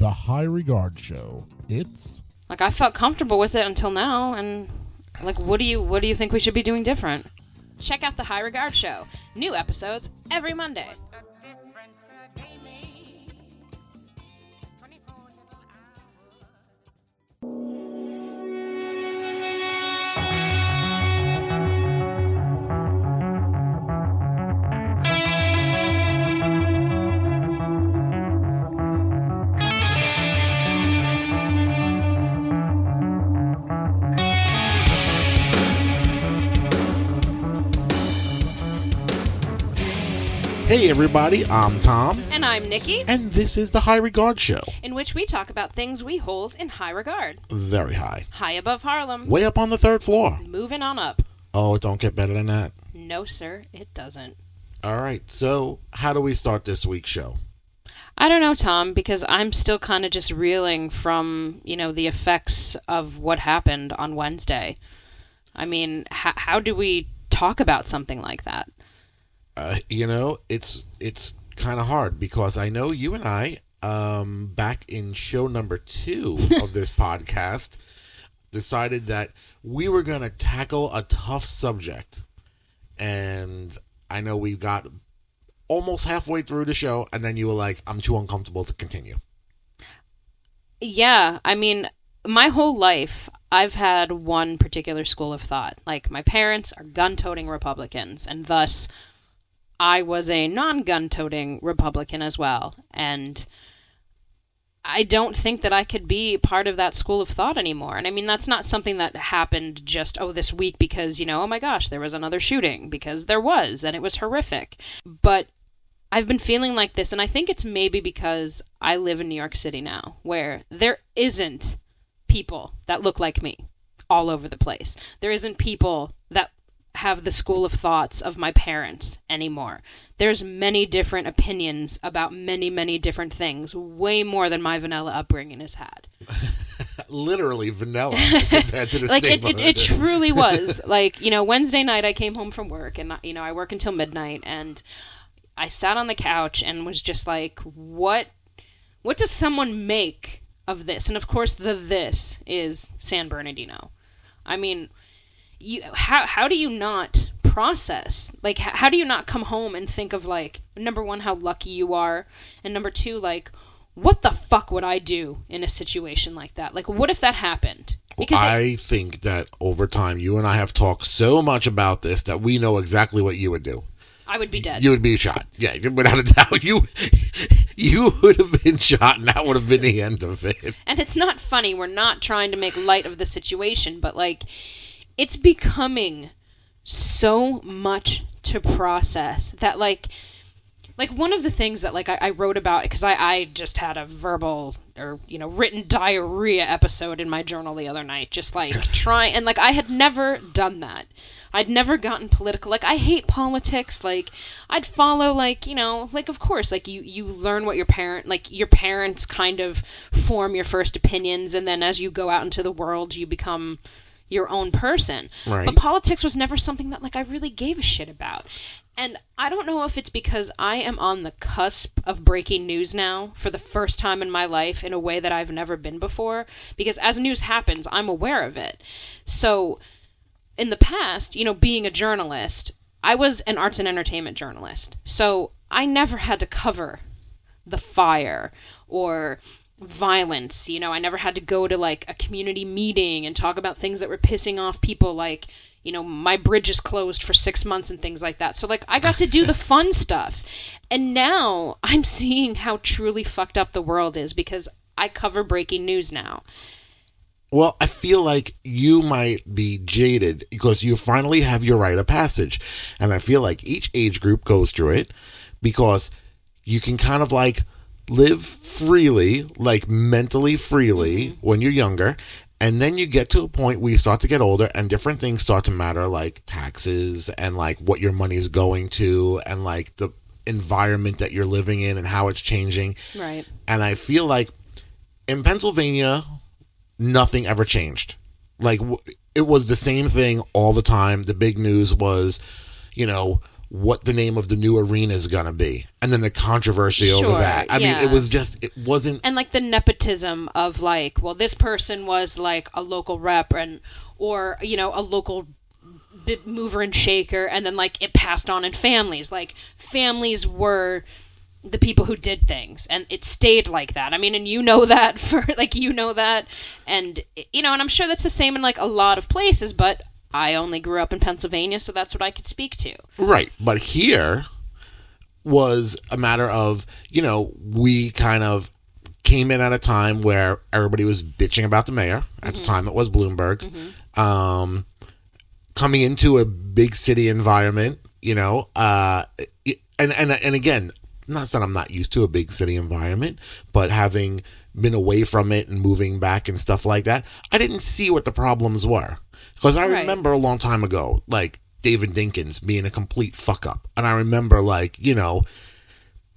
The High Regard Show. It's Like I felt comfortable with it until now, and like, what do you what do you think we should be doing different? Check out the High Regard Show. New episodes every Monday. Hey everybody, I'm Tom, And I'm Nikki, and this is the High Regard Show. in which we talk about things we hold in high regard. Very high. High above Harlem. Way up on the third floor. Moving on up. Oh, it don't get better than that. No, sir, it doesn't. Alright, so how do we start this week's show? I don't know, Tom, because I'm still kind of just reeling from, you know, the effects of what happened on Wednesday. I mean, h- how do we talk about something like that? Uh, you know, it's it's kind of hard because I know you and I, um, back in show number two of this podcast, decided that we were going to tackle a tough subject, and I know we got almost halfway through the show, and then you were like, "I'm too uncomfortable to continue." Yeah, I mean, my whole life, I've had one particular school of thought. Like, my parents are gun toting Republicans, and thus, I was a non gun toting Republican as well. And I don't think that I could be part of that school of thought anymore. And I mean, that's not something that happened just, oh, this week because, you know, oh my gosh, there was another shooting, because there was, and it was horrific. But I've been feeling like this, and I think it's maybe because I live in New York City now, where there isn't people that look like me all over the place. There isn't people that have the school of thoughts of my parents anymore. There's many different opinions about many, many different things, way more than my vanilla upbringing has had. Literally vanilla compared to the like it, it, it truly was like you know wednesday night i came home from work and you know i work until midnight and i sat on the couch and was just like what what does someone make of this and of course the this is san bernardino i mean you how how do you not process like h- how do you not come home and think of like number one how lucky you are and number two like what the fuck would i do in a situation like that like what if that happened because it- I think that over time, you and I have talked so much about this that we know exactly what you would do. I would be dead. You would be shot. Yeah, without a doubt. You you would have been shot, and that would have been the end of it. and it's not funny. We're not trying to make light of the situation, but like it's becoming so much to process that like like one of the things that like I, I wrote about because I, I just had a verbal or you know written diarrhea episode in my journal the other night just like try and like i had never done that. I'd never gotten political. Like i hate politics. Like i'd follow like you know like of course like you you learn what your parent like your parents kind of form your first opinions and then as you go out into the world you become your own person Right. but politics was never something that like i really gave a shit about and I don't know if it's because I am on the cusp of breaking news now for the first time in my life in a way that I've never been before. Because as news happens, I'm aware of it. So, in the past, you know, being a journalist, I was an arts and entertainment journalist. So, I never had to cover the fire or violence. You know, I never had to go to like a community meeting and talk about things that were pissing off people like, you know, my bridge is closed for 6 months and things like that. So like I got to do the fun stuff. And now I'm seeing how truly fucked up the world is because I cover breaking news now. Well, I feel like you might be jaded because you finally have your rite of passage. And I feel like each age group goes through it because you can kind of like live freely, like mentally freely mm-hmm. when you're younger. And then you get to a point where you start to get older and different things start to matter, like taxes and like what your money is going to and like the environment that you're living in and how it's changing. Right. And I feel like in Pennsylvania, nothing ever changed. Like w- it was the same thing all the time. The big news was, you know, what the name of the new arena is going to be and then the controversy over that. I mean it was just it wasn't and like the nepotism of like well this person was like a local rep and or you know a local mover and shaker and then like it passed on in families. Like families were the people who did things and it stayed like that. I mean and you know that for like you know that. And you know and i'm sure that's the same in like a lot of places but i only grew up in pennsylvania so that's what i could speak to Right. But here was a matter of, you know, we kind of came in at a time where everybody was bitching about the mayor. At the time, it was Bloomberg. Um, coming into a big city environment, you know, uh, and, and, and again, not that I'm not used to a big city environment, but having been away from it and moving back and stuff like that, I didn't see what the problems were. Because I Right. remember a long time ago, like David Dinkins being a complete fuck up. And I remember, like, you know,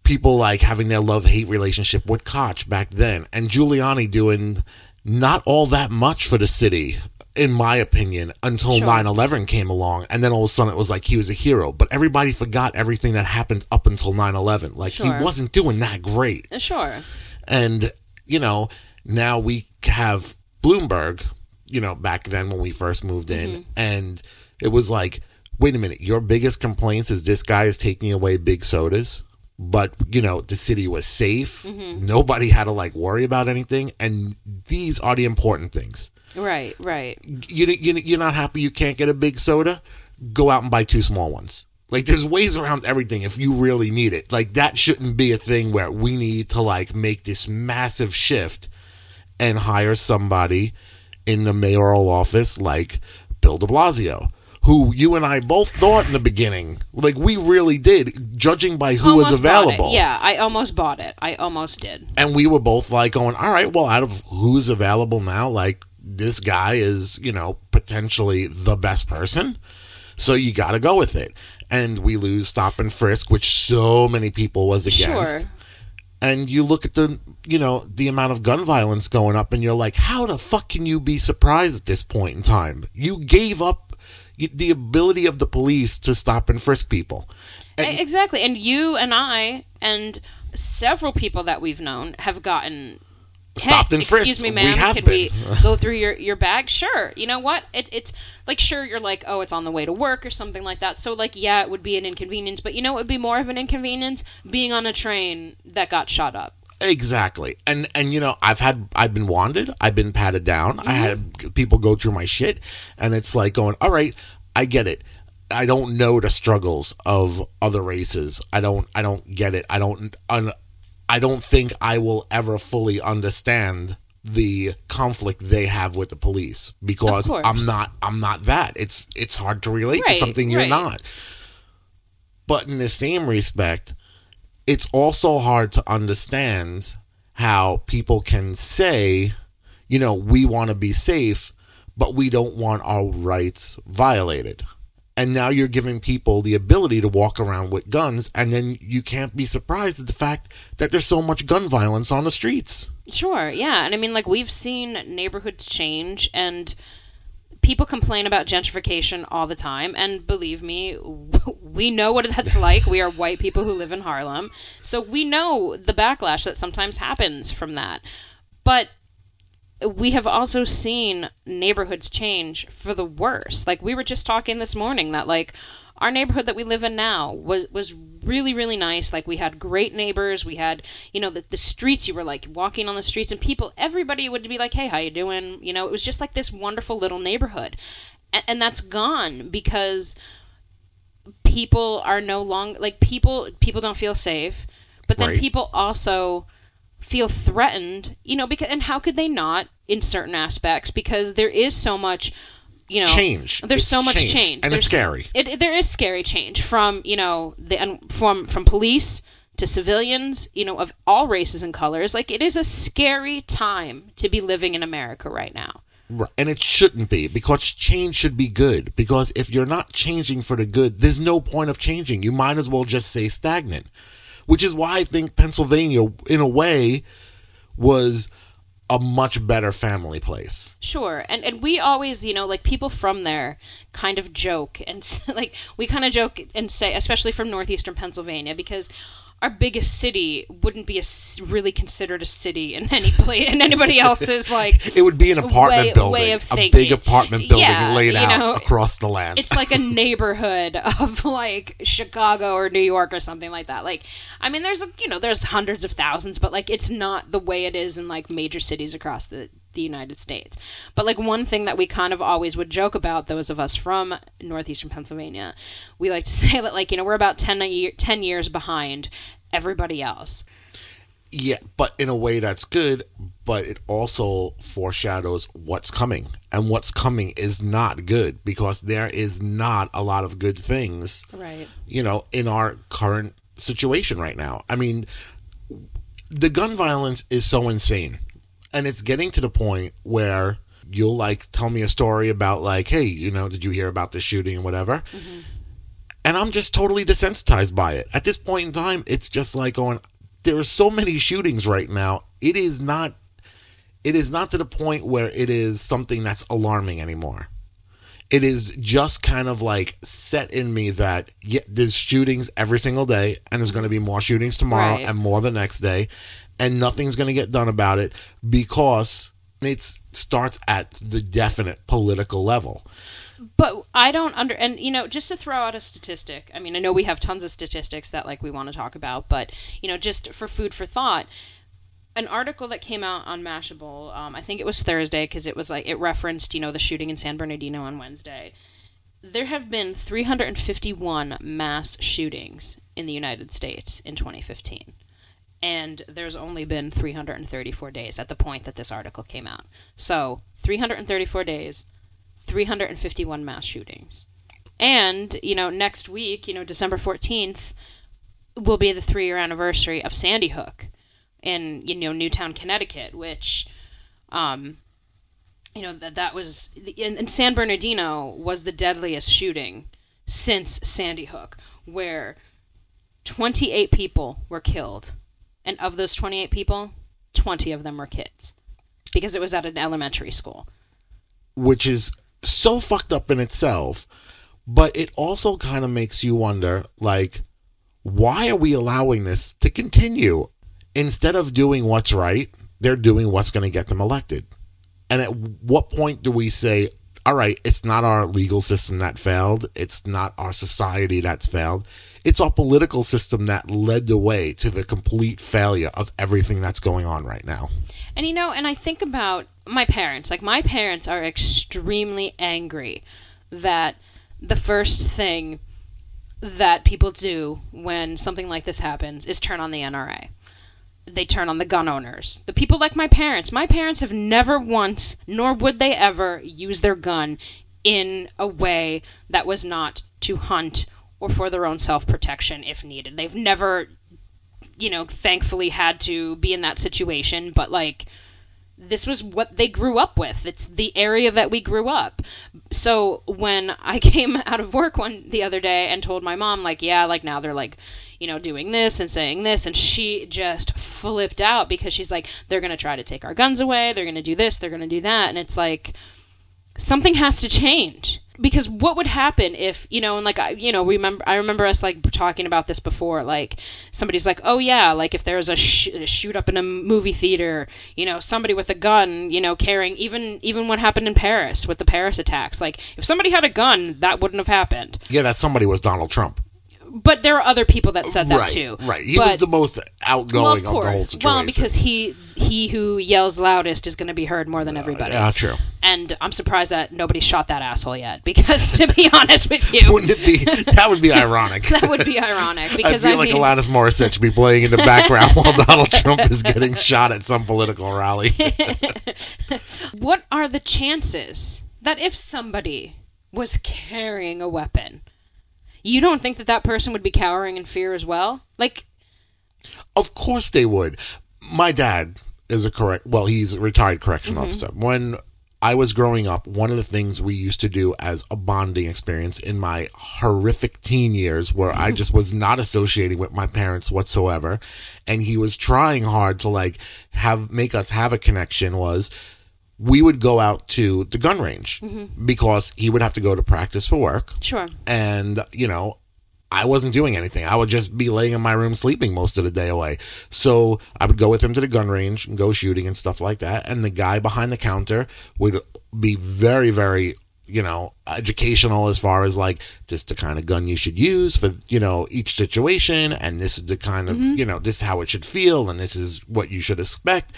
people like having their love hate relationship with Koch back then, and Giuliani doing not all that much for the city, in my opinion, until Sure. 9 11 came along. And then all of a sudden it was like he was a hero. But everybody forgot everything that happened up until 9 11. Like Sure. he wasn't doing that great. Sure And, you know, now we have Bloomberg, you know, back then when we first moved in, mm-hmm. and it was like, wait a minute, your biggest complaints is this guy is taking away big sodas. But, you know, the city was safe. Mm-hmm. Nobody had to like worry about anything. And these are the important things. right right You, you, you're not happy you can't get a big soda? Go out and buy two small ones. Like, there's ways around everything if you really need it. Like, that shouldn't be a thing where we need to, like, make this massive shift and hire somebody in the mayoral office like Bill de Blasio, who you and I both thought in the beginning, like, we really did, judging by who was Almost it. available. yeah i almost bought it i almost did And we were both like going, all right, well, out of who's available now, like this guy is, you know, potentially the best person. So you got to go with it. And we lose stop and frisk, which so many people was against. sure And you look at the, you know, the amount of gun violence going up, and you're like, how the fuck can you be surprised at this point in time? You gave up the ability of the police to stop and frisk people. And- exactly and you and i and several people that we've known have gotten Stopped and frisked. excuse me We ma'am have can been. we go through your, your bag sure you know what it, it's like sure you're like oh it's on the way to work or something like that so like yeah it would be an inconvenience but you know it would be more of an inconvenience being on a train that got shot up Exactly. And and you know, I've had I've been wanted, I've been patted down. I had mm-hmm. people go through my shit and it's like going, "All right, I get it. I don't know the struggles of other races. I don't I don't get it. I don't un, I don't think I will ever fully understand the conflict they have with the police because. I'm not I'm not that. It's it's hard to relate to something you're right. not. But in the same respect, it's also hard to understand how people can say, you know, we want to be safe, but we don't want our rights violated. And now you're giving people the ability to walk around with guns, and then you can't be surprised at the fact that there's so much gun violence on the streets. Sure, yeah. And I mean, like, we've seen neighborhoods change, and people complain about gentrification all the time. And believe me, we know what that's like. We are white people who live in Harlem. So we know the backlash that sometimes happens from that. But we have also seen neighborhoods change for the worse. Like we were just talking this morning that like our neighborhood that we live in now was was really really nice. Like we had great neighbors. We had you know the the streets. You were like walking on the streets and people everybody would be like, hey, how you doing? You know, it was just like this wonderful little neighborhood, and, and that's gone because people are no longer like people people don't feel safe but then Right. people also feel threatened you know because and how could they not in certain aspects because there is so much you know Change. there's It's so much change, change, and it's There's- scary. it, it- there is scary change from you know the and from from police to civilians you know of all races and colors like it is a scary time to be living in america right now Right. And it shouldn't be because change should be good. Because if you're not changing for the good, there's no point of changing. You might as well just stay stagnant. Which is why I think Pennsylvania, in a way, was a much better family place. Sure, and and we always, you know, like people from there, kind of joke and like we kind of joke and say, especially from northeastern Pennsylvania, because our biggest city wouldn't be a really considered a city in any place in anybody else's like It would be an apartment Way- building, way of a big apartment building Yeah, laid out know, across the land. it's like a neighborhood of like Chicago or New York or something like that. Like, I mean, there's you know there's hundreds of thousands, but like it's not the way it is in like major cities across the the United States. But like one thing that we kind of always would joke about, those of us from northeastern Pennsylvania, we like to say that like you know we're about 10, a year, 10 years behind everybody else. Yeah, but in a way that's good, but it also foreshadows what's coming. And what's coming is not good because there is not a lot of good things, Right. you know, in our current situation right now. I mean, the gun violence is so insane. And it's getting to the point where you'll like tell me a story about like, hey, you know, did you hear about the shooting and whatever? Mm-hmm. And I'm just totally desensitized by it. At this point in time, it's just like going there are so many shootings right now. It is not it is not to the point where it is something that's alarming anymore. It is just kind of like set in me that yeah, there's shootings every single day, and there's going to be more shootings tomorrow Right. and more the next day, and nothing's going to get done about it because it starts at the definite political level. But I don't under and you know just to throw out a statistic. I mean, I know we have tons of statistics that like we want to talk about, but you know, just for food for thought, an article that came out on Mashable, um, I think it was Thursday because it was like it referenced you know the shooting in San Bernardino on Wednesday. There have been 351 mass shootings in the United States in 2015. And there's only been 334 days at the point that this article came out. So, 334 days, 351 mass shootings. And, you know, next week, you know, December 14th, will be the three year anniversary of Sandy Hook in, you know, Newtown, Connecticut, which, um, you know, that, that was, and, in San Bernardino was the deadliest shooting since Sandy Hook, where 28 people were killed. And of those 28 people, 20 of them were kids. Because it was at an elementary school. which is so fucked up in itself, but it also kind of makes you wonder like, why are we allowing this to continue? Instead of doing what's right, they're doing what's going to get them elected. And at what point do we say, all right, it's not our legal system that failed, it's not our society that's failed, it's our political system that led the way to the complete failure of everything that's going on right now? And you know, and I think about my parents. Like my parents are extremely angry that the first thing that people do when something like this happens is turn on the NRA. They turn on the gun owners. The people like my parents. My parents have never once, nor would they ever, use their gun in a way that was not to hunt or for their own self protection if needed. They've never you know, thankfully had to be in that situation, but like this was what they grew up with. It's the area that we grew up. So when I came out of work one the other day and told my mom like, yeah, like now they're like, you know, doing this and saying this and she just flipped out because she's like they're going to try to take our guns away, they're going to do this, they're going to do that and it's like something has to change because what would happen if you know and like I you know remember I remember us like talking about this before like somebody's like oh yeah like if there's a, sh- a shoot up in a movie theater you know somebody with a gun you know carrying even even what happened in Paris with the Paris attacks like if somebody had a gun that wouldn't have happened Yeah, that somebody was Donald Trump. But there are other people that said that right, too Right. He was the most outgoing well, of, of the whole course. situation. Well, because he he who yells loudest is going to be heard more than everybody. Yeah, true. And I'm surprised that nobody shot that asshole yet. Because to be honest with you, Wouldn't it be? That would be ironic. that would be ironic. Because I feel I, like mean, Alanis Morissette should be playing in the background while Donald Trump is getting shot at some political rally. what are the chances that if somebody was carrying a weapon, you don't think that that person would be cowering in fear as well? Like, of course they would. My dad is a correct. Well, he's a retired correction Mm-hmm. officer. When I was growing up, one of the things we used to do as a bonding experience in my horrific teen years, where I just was not associating with my parents whatsoever, and he was trying hard to like have make us have a connection, was we would go out to the gun range mm-hmm. because he would have to go to practice for work, Sure. and you know I wasn't doing anything. I would just be laying in my room sleeping most of the day away. So I would go with him to the gun range and go shooting and stuff like that. And the guy behind the counter would be very, very, you know, educational as far as like just the kind of gun you should use for, you know, each situation. And this is the kind of, mm-hmm. you know, this is how it should feel. And this is what you should expect.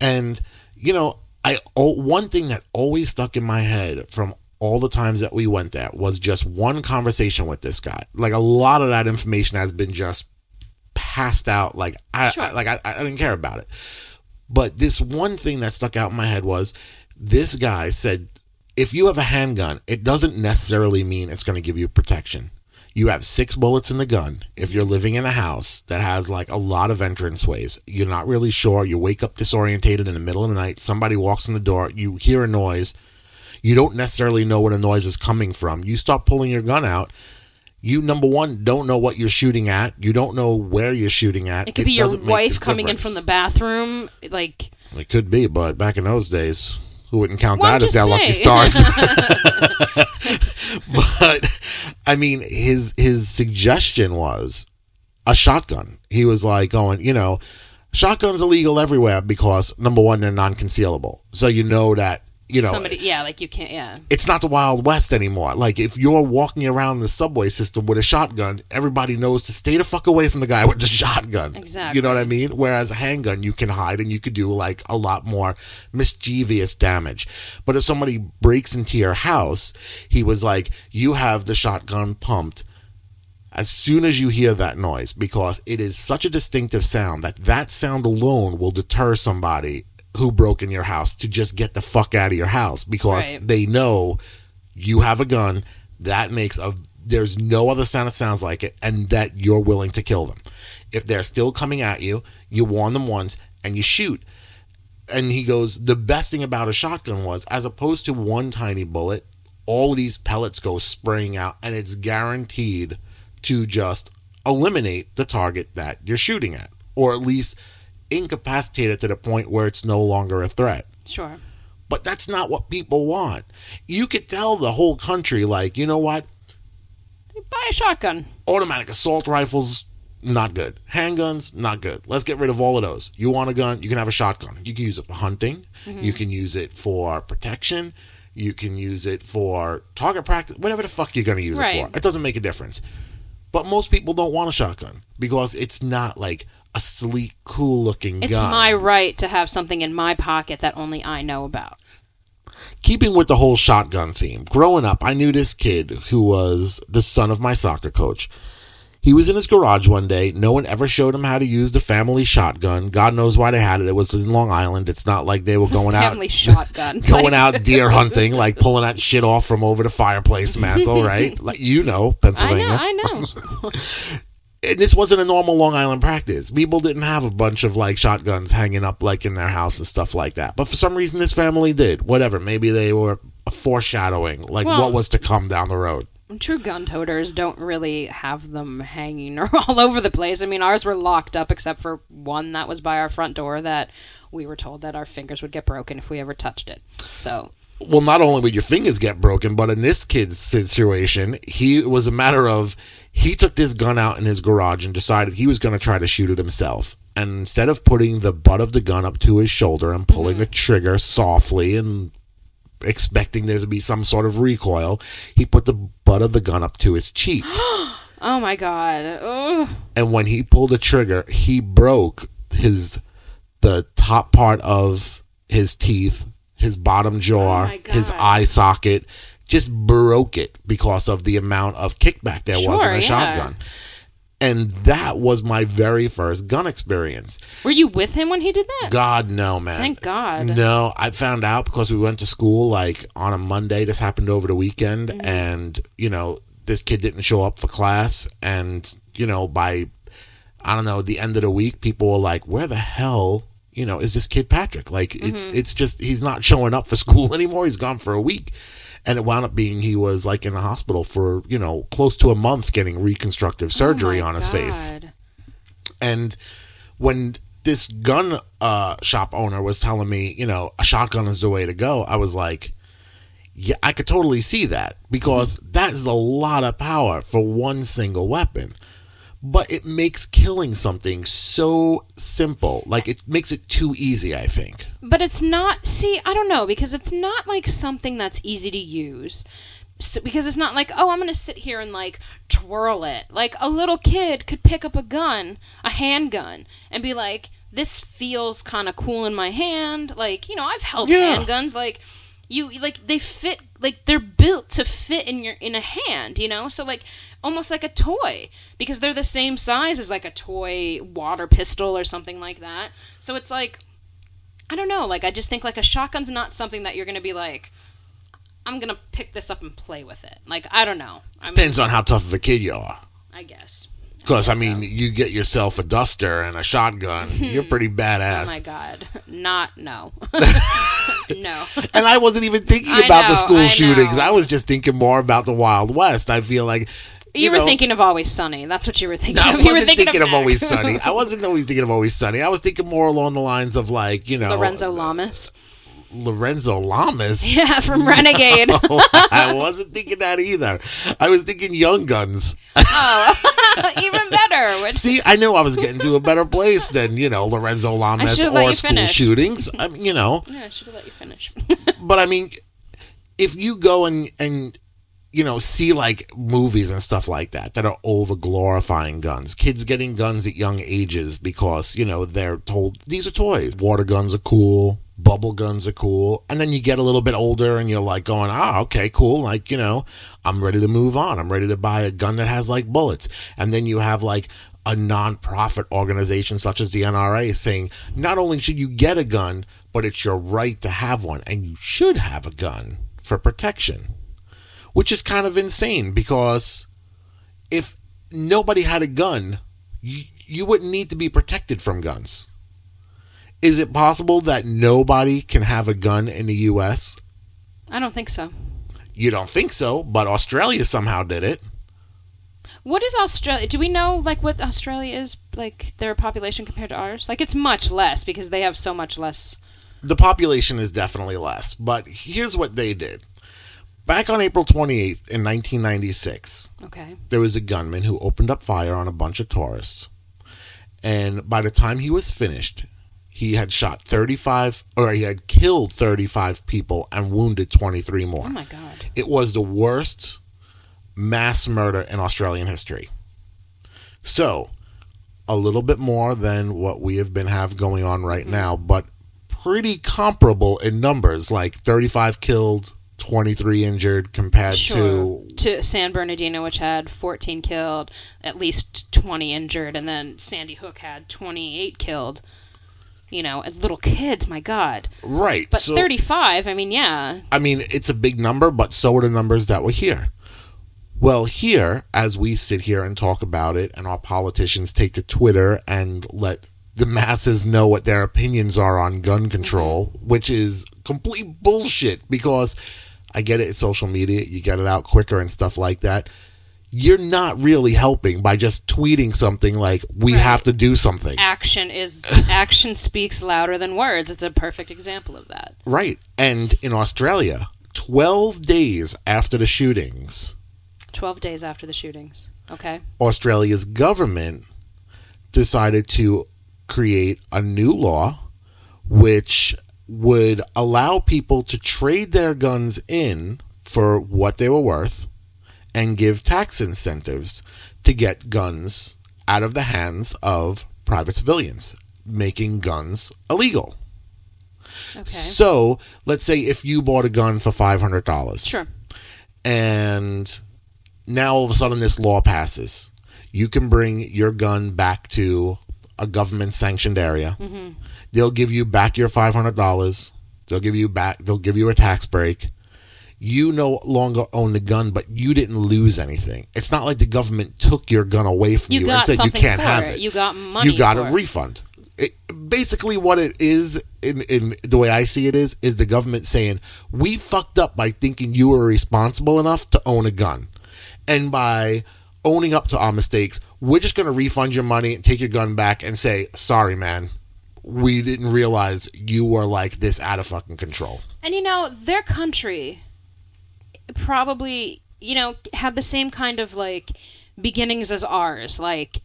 And, you know, I, oh, one thing that always stuck in my head from all the times that we went there was just one conversation with this guy. Like a lot of that information has been just passed out. Like I, Sure. I like I, I didn't care about it. But this one thing that stuck out in my head was this guy said, if you have a handgun, it doesn't necessarily mean it's going to give you protection. You have six bullets in the gun. If you're living in a house that has like a lot of entrance ways, you're not really sure. You wake up disorientated in the middle of the night. Somebody walks in the door. You hear a noise. You don't necessarily know what the noise is coming from. You start pulling your gun out. You number one don't know what you're shooting at. You don't know where you're shooting at. It could be your wife a coming in from the bathroom. Like, It could be, but back in those days, who wouldn't count Well, that as their lucky stars? but I mean, his his suggestion was a shotgun. He was like going, you know, shotguns illegal everywhere because number one, they're non-concealable, so you know that you know somebody, yeah, like you can't, yeah. it's not the Wild West anymore. Like if you're walking around the subway system with a shotgun, everybody knows to stay the fuck away from the guy with the shotgun. Exactly. You know what I mean? Whereas a handgun, you can hide and you could do like a lot more mischievous damage. But if somebody breaks into your house, he was like, you have the shotgun pumped as soon as you hear that noise because it is such a distinctive sound that that sound alone will deter somebody who broke in your house to just get the fuck out of your house because Right. they know you have a gun that makes a there's no other sound that sounds like it and that you're willing to kill them if they're still coming at you you warn them once and you shoot and he goes the best thing about a shotgun was as opposed to one tiny bullet all of these pellets go spraying out and it's guaranteed to just eliminate the target that you're shooting at or at least incapacitate it to the point where it's no longer a threat. Sure. but that's not what people want. You could tell the whole country like you know what? Buy a shotgun. automatic assault rifles not good. Handguns not good. Let's get rid of all of those. You want a gun? You can have a shotgun. You can use it for hunting. Mm-hmm. You can use it for protection. You can use it for target practice whatever the fuck you're going to use it for. It doesn't make a difference but most people don't want a shotgun because it's not like a sleek cool looking It's my right to have something in my pocket that only I know about. keeping with the whole shotgun theme, growing up, I knew this kid who was the son of my soccer coach. He was in his garage one day. No one ever showed him how to use the family shotgun. God knows why they had it. It was in Long Island. It's not like they were going out Family shotgun. going out deer hunting, like pulling that shit off from over the fireplace mantle, right? Like you know, Pennsylvania. I know, I know. And this wasn't a normal Long Island practice. People didn't have a bunch of like shotguns hanging up like in their house and stuff like that. But for some reason, this family did. Whatever. Maybe they were foreshadowing like Well- what was to come down the road. True gun toters don't really have them hanging all over the place. I mean, ours were locked up except for one that was by our front door that we were told that our fingers would get broken if we ever touched it. So, Well, not only would your fingers get broken, but in this kid's situation, he it was a matter of he took this gun out in his garage and decided he was going to try to shoot it himself. And instead of putting the butt of the gun up to his shoulder and pulling mm-hmm. the trigger softly and expecting there to be some sort of recoil, he put the butt of the gun up to his cheek. oh my god. Ugh. and when he pulled the trigger, he broke his the top part of his teeth, his bottom jaw, Oh his eye socket, just broke it because of the amount of kickback there was in Sure, a yeah. shotgun. And that was my very first gun experience. Were you with him when he did that? God no, man. Thank God. No, I found out because we went to school like on a Monday. This happened over the weekend, Mm-hmm. and you know this kid didn't show up for class, and you know by I don't know the end of the week, people were like, "Where the hell?" you know, is this kid Patrick? Like it's it's just he's not showing up for school anymore. He's gone for a week. And it wound up being he was like in the hospital for, you know, close to a month getting reconstructive surgery Oh on his face. God. And when this gun uh, shop owner was telling me, you know, a shotgun is the way to go, I was like, yeah, I could totally see that because that is a lot of power for one single weapon. But it makes killing something so simple. Like it makes it too easy, I think. But it's not. See, I don't know because it's not like something that's easy to use. So, because it's not like, oh, I'm gonna sit here and like twirl it. Like a little kid could pick up a gun, a handgun, and be like, "This feels kind of cool in my hand." Like, you know, I've held Yeah. handguns. Like, you like they fit. Like they're built to fit in your in a hand. You know, so like almost like a toy because they're the same size as like a toy water pistol or something like that. So it's like I don't know. Like, I just think like a shotgun's not something that you're gonna be like, I'm gonna pick this up and play with it. Like, I don't know. I mean, Depends on how tough of a kid you are. I guess. Because I guess mean, so. you get yourself a duster and a shotgun, hmm. you're pretty oh badass. my god, not no, no. And I wasn't even thinking I about the school I shootings. know. I was just thinking more about the Wild West. I feel like You, you were know, thinking of Always Sunny. That's what you were thinking. I of. You were wasn't thinking, of, that. Always Sunny. I wasn't always thinking of Always Sunny. I was thinking more along the lines of like you know Lorenzo Lamas. Lorenzo Lamas. Yeah, from Renegade. I wasn't thinking that either. I was thinking Young Guns. oh, even better. Which, See, I knew I was getting to a better place than you know Lorenzo Lamas or school finish. shootings. I mean, you know, yeah, I should have let you finish. but I mean, if you go and and you know see like movies and stuff like that that are over glorifying guns, kids getting guns at young ages because you know they're told these are toys. Water guns are cool. Bubble guns are cool, and then you get a little bit older, and you're like going, "Ah, okay, cool." Like you know, I'm ready to move on. I'm ready to buy a gun that has like bullets, and then you have like a non-profit organization such as the NRA saying not only should you get a gun, but it's your right to have one, and you should have a gun for protection, which is kind of insane because if nobody had a gun, you, you wouldn't need to be protected from guns. Is it possible that nobody can have a gun in the U.S.? I don't think so. You don't think so, but Australia somehow did it. What is Australia? Do we know like what Australia is like their population compared to ours? Like it's much less because they have so much less. the population is definitely less. But here's what they did. Back on April 28th in 1996, Okay. there was a gunman who opened up fire on a bunch of tourists. And by the time he was finished, he had shot 35 or he had killed 35 people and wounded 23 more. Oh my god. It was the worst mass murder in Australian history. So, a little bit more than what we have been have going on right mm-hmm. now, but pretty comparable in numbers, like 35 killed, 23 injured compared Sure. to To San Bernardino, which had 14 killed, at least 20 injured, and then Sandy Hook had 28 killed. You know, as little kids, my God. right. But so 35, I mean, yeah. I mean, it's a big number, but so are the numbers that were here. Well, here, as we sit here and talk about it, and our politicians take to Twitter and let the masses know what their opinions are on gun control, mm-hmm. which is complete bullshit because I get it, it's social media, you get it out quicker and stuff like that. You're not really helping by just tweeting something like, we Right. have to do something. Action is action speaks louder than words. It's a perfect example of that. Right. And in Australia, 12 days after the shootings, 12 days after the shootings. Okay. Australia's government decided to create a new law which would allow people to trade their guns in for what they were worth and give tax incentives to get guns out of the hands of private civilians, making guns illegal. Okay. So, let's say if you bought a gun for $500 Sure. and now all of a sudden this law passes. You can bring your gun back to a government sanctioned area. hmm They'll give you back your five hundred dollars. They'll give you back. They'll give you a tax break. You no longer own the gun, but you didn't lose anything. It's not like the government took your gun away from You you, and said you can't have it. it. You got money. You got a it. refund. it, basically what it is in, in the way I see it is is the government saying we fucked up by thinking you were responsible enough to own a gun, and by owning up to our mistakes, we're just going to refund your money and take your gun back and say sorry, man. We didn't realize you were like this out of fucking control. And you know, their country probably, you know, had the same kind of like beginnings as ours. Like,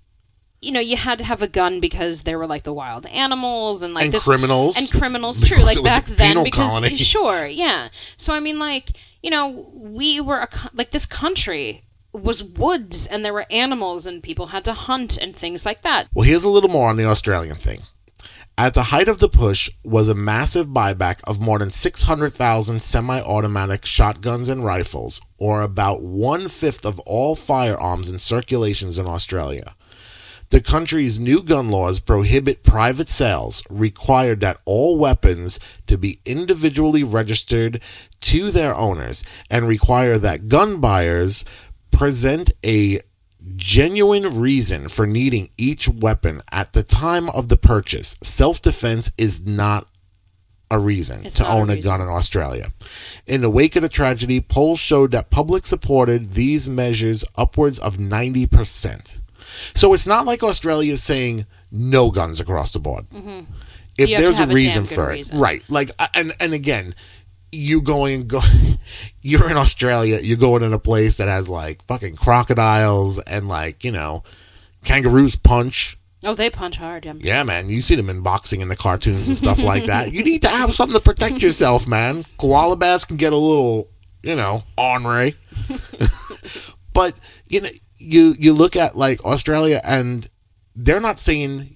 you know, you had to have a gun because there were like the wild animals and like and this criminals. and criminals true like back then because colony. sure yeah so i mean like you know we were a, like this country was woods and there were animals and people had to hunt and things like that Well, here's a little more on the Australian thing. At the height of the push was a massive buyback of more than 600,000 semi automatic shotguns and rifles, or about one fifth of all firearms in circulations in Australia. The country's new gun laws prohibit private sales, required that all weapons to be individually registered to their owners, and require that gun buyers present a genuine reason for needing each weapon at the time of the purchase. Self defense is not a reason It's to not a own a, gun in Australia. In the wake of the tragedy, polls showed that public supported these measures upwards of 90%. So it's not like Australia is saying no guns across the board. If Mm-hmm. To there's a a reason good for it, reason. right? Like, and and again, you going go, you're in Australia, you're going in a place that has like fucking crocodiles and like you know, kangaroos punch. oh they punch hard yeah. Yeah, man, you see them in boxing in the cartoons and stuff like that. You need to have something to protect yourself, man. Koala bears can get a little, you know, ornery. but you know, you you look at like Australia, and they're not saying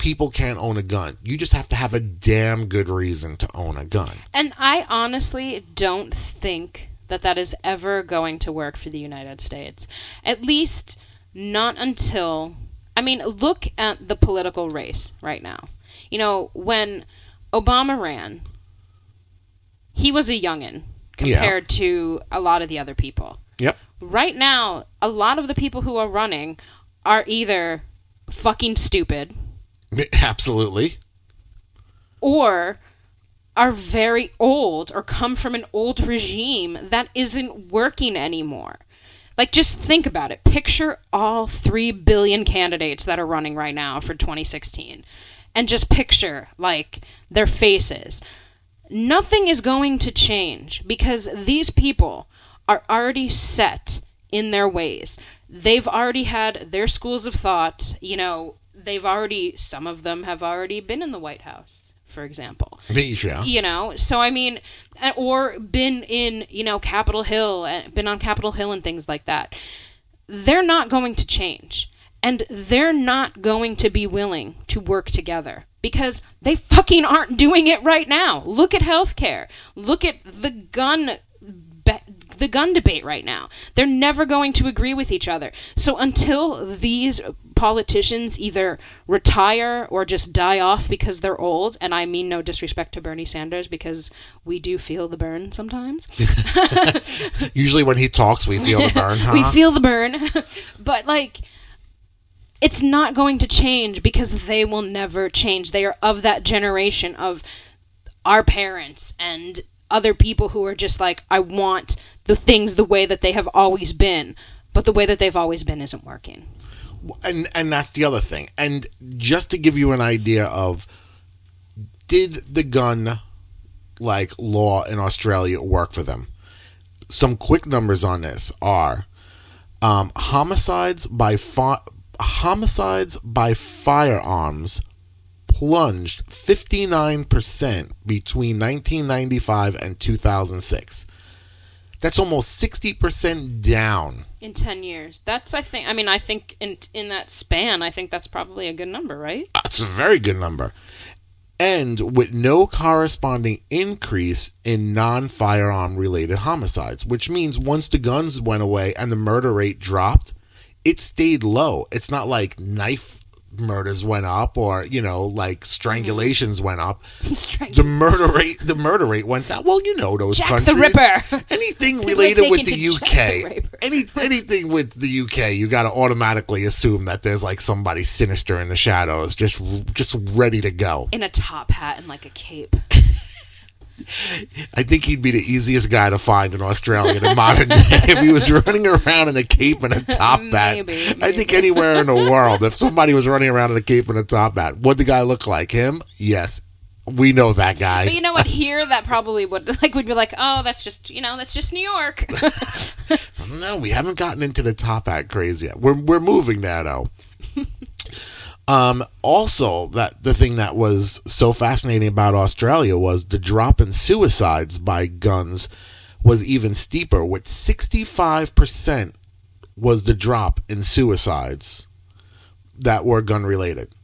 people can't own a gun. You just have to have a damn good reason to own a gun. and i honestly don't think that that is ever going to work for the united states at least not until i mean look at the political race right now you know when obama ran he was a youngin compared to a lot of the other people Yep. right now, a lot of the people who are running are either fucking stupid Absolutely. or are very old or come from an old regime that isn't working anymore. Like, just think about it. Picture all 3 billion candidates that are running right now for 2016. And just picture, like, their faces. Nothing is going to change because these people are already set in their ways. They've already had their schools of thought. You know, they've already, some of them have already been in the White House, for example. Yeah. you know so i mean uh, or been in you know capitol hill and been on capitol hill and things like that. They're not going to change and they're not going to be willing to work together because they fucking aren't doing it right now. Look at healthcare. Look at the gun be- the gun debate right now they're never going to agree with each other so until these politicians either retire or just die off because they're old and i mean no disrespect to bernie sanders because we do feel the burn sometimes Usually when he talks, we feel the burn. Huh? we feel the burn but like it's not going to change because they will never change they are of that generation of our parents and other people who are just like i want the things the way that they have always been but the way that they've always been isn't working and and that's the other thing. And just to give you an idea of did the gun like law in Australia work for them? Some quick numbers on this are um, homicides by fi- homicides by firearms plunged 59% between 1995 and 2006. That's almost 60% down. in 10 years that's i think i mean i think in in that span i think that's probably a good number right uh, That's a very good number. And with no corresponding increase in non firearm related homicides, which means once the guns went away and the murder rate dropped, it stayed low. It's not like knife murders went up or you know like strangulations mm-hmm. went up. The murder rate the murder rate went down. Well you know those Jack countries. The Ripper. anything related with the Jack the UK any anything with the UK you got to automatically assume that there's like somebody sinister in the shadows just just ready to go. In a top hat and like a cape. I think he'd be the easiest guy to find in Australia in modern day if he was running around in a cape and a top hat. Maybe, I think anywhere in the world, if somebody was running around in a cape and a top hat, would the guy look like him? Yes, we know that guy. But you know what? Here, that probably would like would be like, oh, that's just you know, that's just New York. No, we haven't gotten into the top hat craze yet. We're we're moving there though. Um, also, that the thing that was so fascinating about Australia was the drop in suicides by guns was even steeper, with sixty five percent was the drop in suicides that were gun related,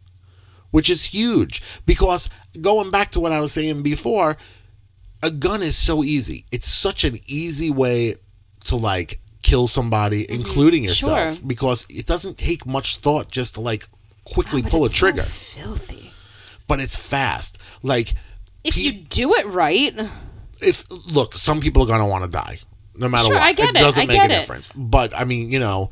which is huge because going back to what I was saying before, a gun is so easy. It's such an easy way to like kill somebody, including yourself, Mm-hmm. Sure. because it doesn't take much thought just to like quickly pull a it's so trigger. filthy. but it's fast. Like If Pe- you do it right, if look, some people are gonna want to die, no matter Sure, what. I get it. it doesn't I make a it. difference. But I mean, you know,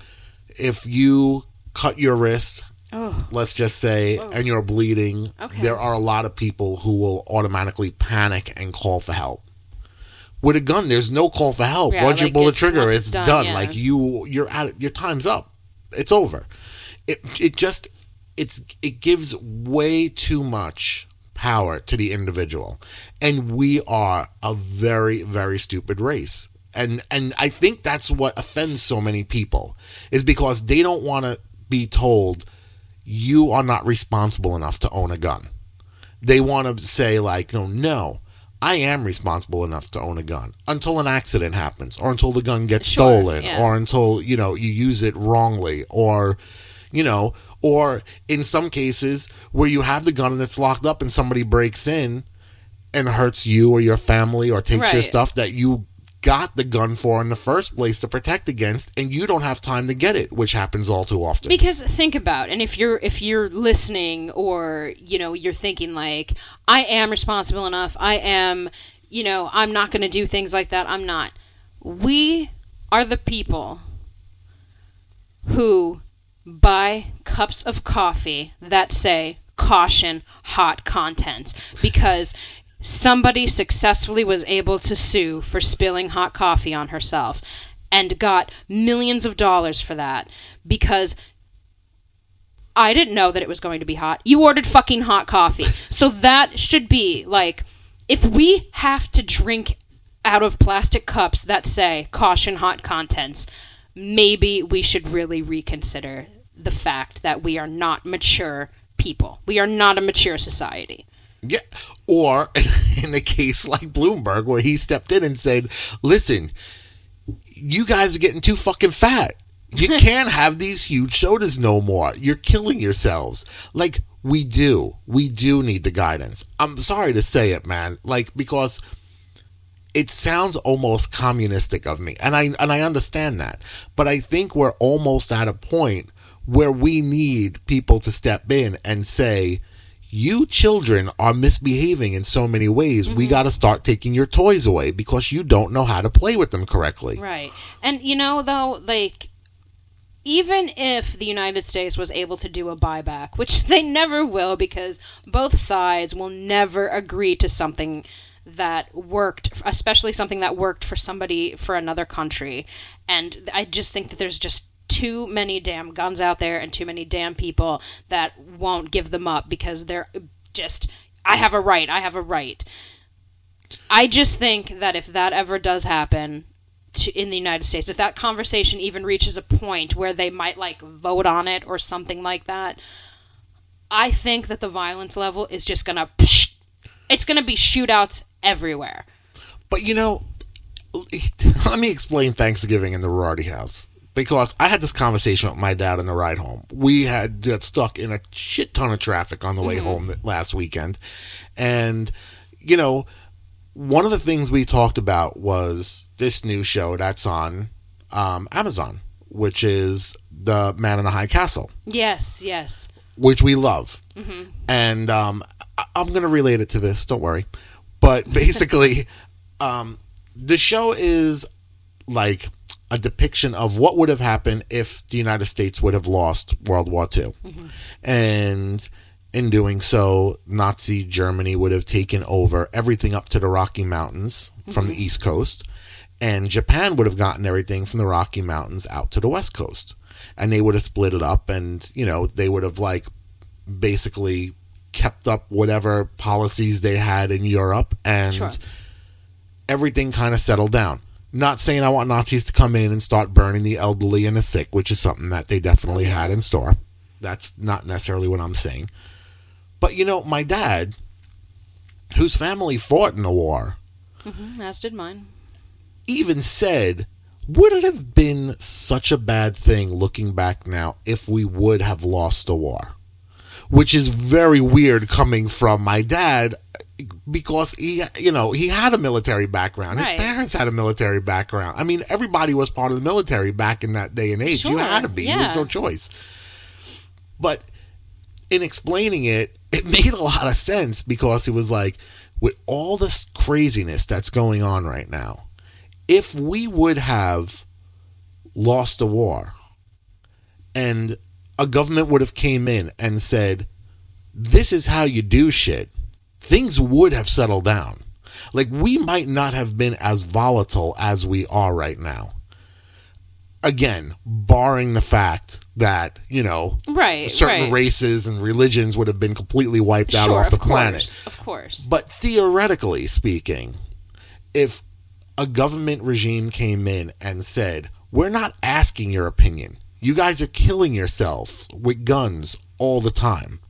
if you cut your wrist, oh, let's just say, Oh. and you're bleeding, Okay. there are a lot of people who will automatically panic and call for help. With a gun, there's no call for help. Yeah, once you pull the trigger, it's, it's done, done. yeah. Like you, you're at it your time's up. It's over. It it just it's it gives way too much power to the individual, and we are a very very stupid race. And and I think that's what offends so many people is because they don't want to be told you are not responsible enough to own a gun. They want to say like, no, no, I am responsible enough to own a gun until an accident happens, or until the gun gets Sure, stolen, yeah. or until you know you use it wrongly, or you know, or in some cases where you have the gun and it's locked up and somebody breaks in and hurts you or your family or takes your stuff that you got the gun for in the first place to protect against and you don't have time to get it which happens all too often because think about and if you're if you're listening or you know you're thinking like I am responsible enough, I am you know I'm not going to do things like that. I'm not. We are the people who buy cups of coffee that say caution hot contents because somebody successfully was able to sue for spilling hot coffee on herself and got millions of dollars for that because I didn't know that it was going to be hot. You ordered fucking hot coffee. So that should be like if we have to drink out of plastic cups that say caution hot contents, maybe we should really reconsider the fact that we are not mature people. We are not a mature society. Yeah. Or in a case like Bloomberg, where he stepped in and said, listen, you guys are getting too fucking fat. You can't have these huge sodas no more. You're killing yourselves. Like, we do. We do need the guidance. I'm sorry to say it, man. Like, because it sounds almost communistic of me. And I and I understand that. But I think we're almost at a point where we need people to step in and say, you children are misbehaving in so many ways. We mm-hmm. got to start taking your toys away because you don't know how to play with them correctly. Right. And you know though, like even if the United States was able to do a buyback, which they never will because both sides will never agree to something that worked, especially something that worked for somebody for another country. And I just think that there's just too many damn guns out there and too many damn people that won't give them up because they're just I have a right, I have a right. I just think that if that ever does happen to, in the United States, if that conversation even reaches a point where they might like vote on it or something like that, I think that the violence level is just gonna it's gonna be shootouts everywhere. But you know, let me explain Thanksgiving in the Roarty house. Because I had this conversation with my dad on the ride home. We had got stuck in a shit ton of traffic on the way home last weekend. And, you know, one of the things we talked about was this new show that's on um, Amazon, which is The Man in the High Castle. Yes, yes. which we love. Mm-hmm. And um, I- I'm going to relate it to this. Don't worry. But basically, um, the show is like a depiction of what would have happened if the United States would have lost World War II. Mm-hmm. And in doing so, Nazi Germany would have taken over everything up to the Rocky Mountains from the mm-hmm. East Coast. And Japan would have gotten everything from the Rocky Mountains out to the West Coast. And they would have split it up, and, you know, they would have, like, basically kept up whatever policies they had in Europe. And Sure. everything kind of settled down. Not saying I want Nazis to come in and start burning the elderly and the sick, which is something that they definitely had in store. That's not necessarily what I'm saying. But you know, my dad, whose family fought in the war, hmm As did mine. even said, Would it have been such a bad thing looking back now if we would have lost the war? Which is very weird coming from my dad because he, you know, he had a military background. His parents had a military background. I mean, everybody was part of the military back in that day and age. you had to be. There was no choice. But in explaining it, it made a lot of sense because it was like, with all this craziness that's going on right now, if we would have lost the war and a government would have came in and said, this is how you do shit, things would have settled down. Like we might not have been as volatile as we are right now. Again, barring the fact that, you know, Right. certain right. races and religions would have been completely wiped out Sure, off the of planet. course, Of course. But theoretically speaking, if a government regime came in and said, We're not asking your opinion, you guys are killing yourselves with guns all the time.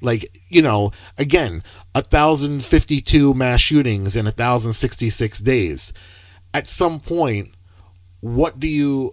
Like, you know, again, a 1,052 mass shootings in 1,066 days. At some point, what do you,